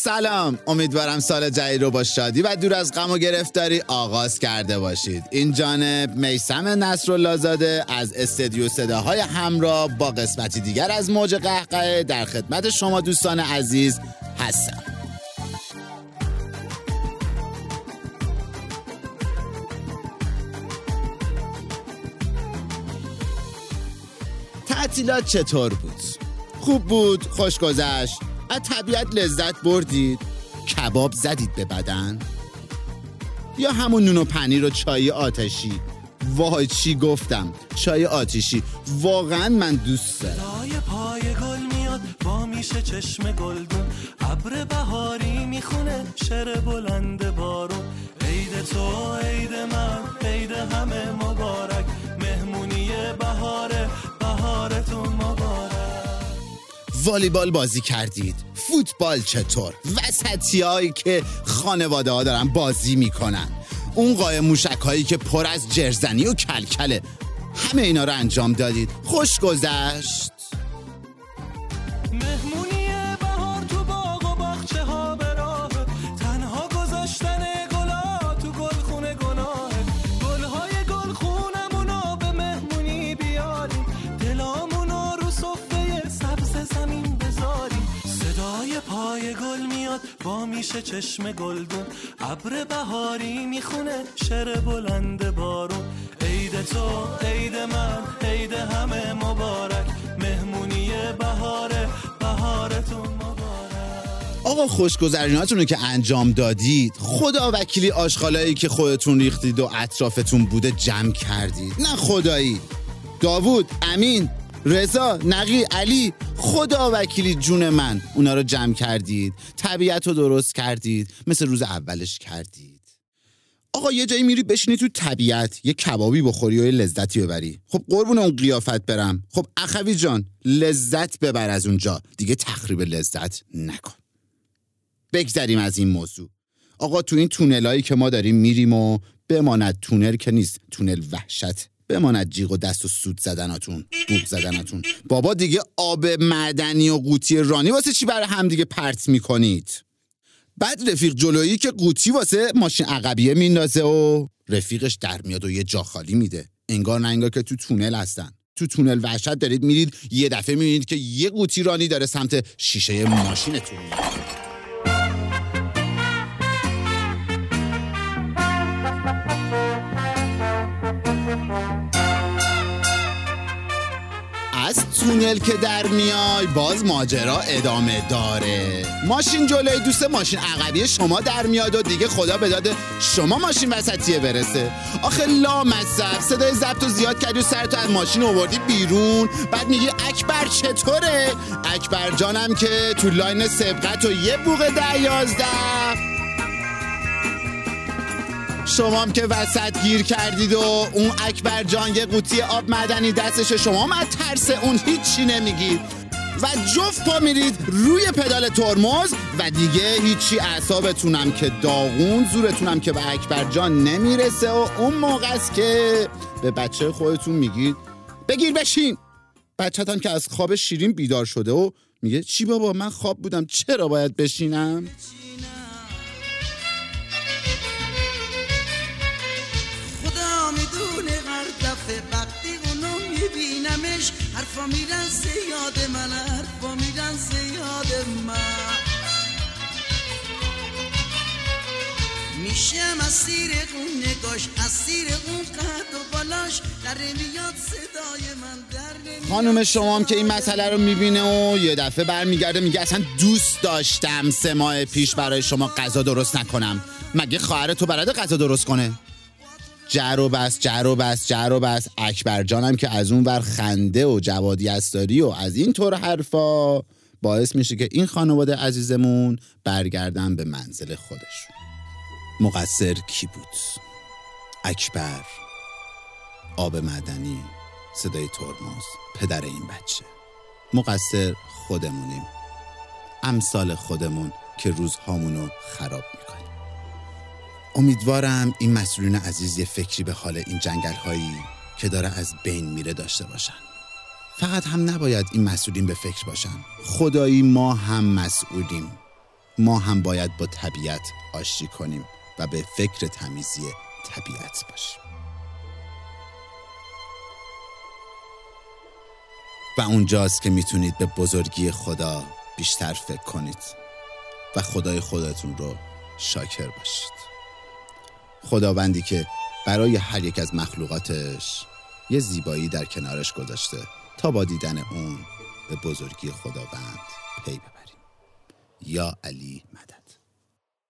سلام. امیدوارم سال جدید رو با شادی و دور از غم و گرفتاری آغاز کرده باشید. این جانب میسم نصراللهزاده از استدیو صداهای همراه با قسمتی دیگر از موج قهقه در خدمت شما دوستان عزیز هستم. تعطیلات چطور بود؟ خوب بود، خوش گذشت؟ از طبیعت لذت بردید. کباب زدید به بدن. یا همون نون و پنیر و چای آتشی. وای چی گفتم. چای آتشی. واقعا من دوست دارم. پای گل میاد با میشه چشم گلدون. ابر بهاری می‌خونه شر بلند بارون. عید تو عید من عید همه مبارک والیبال بازی کردید. فوتبال چطور؟ وسطی هایی که خانواده ها دارن بازی می‌کنن. اون قایم موشک هایی که پر از جرزنی و کلکله. همه اینا رو انجام دادید. خوش گذشت. مهمونی گل میاد با میشه چشم گلدون. ابر بهاری می‌خونه شر بلند بارون. عید تو عید من عید همه مبارک. مهمونی بهاره بهارتون آقا خوشگذروناتون رو که انجام دادید خدا وکیلی آشغالایی که خودتون ریختید و اطرافتون بوده جمع کردید. نه خدایی. داوود امین رضا نقی علی خدا وکیلی جون من. اونا رو جمع کردید. طبیعت رو درست کردید. مثل روز اولش کردید. آقا یه جایی میری بشینی تو طبیعت. یه کبابی بخوری و یه لذتی ببری. خب قربون اون قیافت برم. خب اخوی جان لذت ببر از اونجا. دیگه تخریب لذت نکن. بگذریم از این موضوع. آقا تو این تونلایی که ما داریم میریم و بماند تونل که نیست. تونل وحشت. بماند جیغ و دست و سود زدناتون بوق زدناتون. بابا دیگه آب معدنی و قوطی رانی واسه چی برای هم دیگه پرت می‌کنید؟ بعد رفیق جلویی که قوطی واسه ماشین عقبیه میندازه و رفیقش در میاد و یه جا خالی میده. انگار نه انگار که تو تونل هستن. تو تونل وحشت دارید میرید یه دفعه می‌بینید که یه قوطی رانی داره سمت شیشه ماشینتون میاد تونل که در میای باز ماجرا ادامه داره. ماشین جلوی دوست ماشین عقبی شما در میاد و دیگه خدا به شما ماشین وسطیه برسه. آخه لا مصب صدای ضبط و زیاد کردی و سرتو از ماشین آوردی بیرون. بعد میگی اکبر چطوره؟ اکبر جانم که تو لاین سبقت و یه بوغ ده یازده. شما هم که وسط گیر کردید و اون اکبر جان یه قوطی آب معدنی دستشه شما هم از ترس اون هیچی نمیگید. و جفت پا میرید روی پدال ترمز و دیگه هیچی اعصابتونم که داغون زورتونم که به اکبر جان نمی‌رسه و اون موقع است که به بچه خودتون میگید بگیر بشین. بچه‌تان که از خواب شیرین بیدار شده و میگه چی بابا من خواب بودم چرا باید بشینم؟ حرفا میرن زیاد من حرفا میرن زیاد من. میشم اسیر اون نگاش اسیر اون قد و بالاش. در میاد صدای من در خانم شما هم که این مسئله رو می‌بینه و یه دفعه برمیگرده میگه اصلا دوست داشتم سه ماه پیش برای شما غذا درست نکنم. مگه خواهر تو بلده غذا درست کنه؟ جر و بس جر و بس جر و بس. اکبر جانم که از اون ور خنده و جوادی استاری و از این طور حرفا باعث میشه که این خانواده عزیزمون برگردن به منزل خودشون. مقصر کی بود؟ اکبر آب معدنی صدای ترمز پدر این بچه. مقصر خودمونیم. امثال خودمون که روزهامونو خراب می‌کنیم. امیدوارم این مسئولین عزیز یه فکری به حال این جنگل هایی که داره از بین میره داشته باشن. فقط هم نباید این مسئولین به فکر باشن. خدایی ما هم مسئولیم. ما هم باید با طبیعت آشتی کنیم و به فکر تمیزی طبیعت باشیم. و اونجاست که می‌تونید به بزرگی خدا بیشتر فکر کنید و خدای خودتون رو شاکر باشید. خداوندی که برای هر یک از مخلوقاتش یه زیبایی در کنارش گذاشته تا با دیدن اون به بزرگی خداوند پی ببریم. یا علی مدد.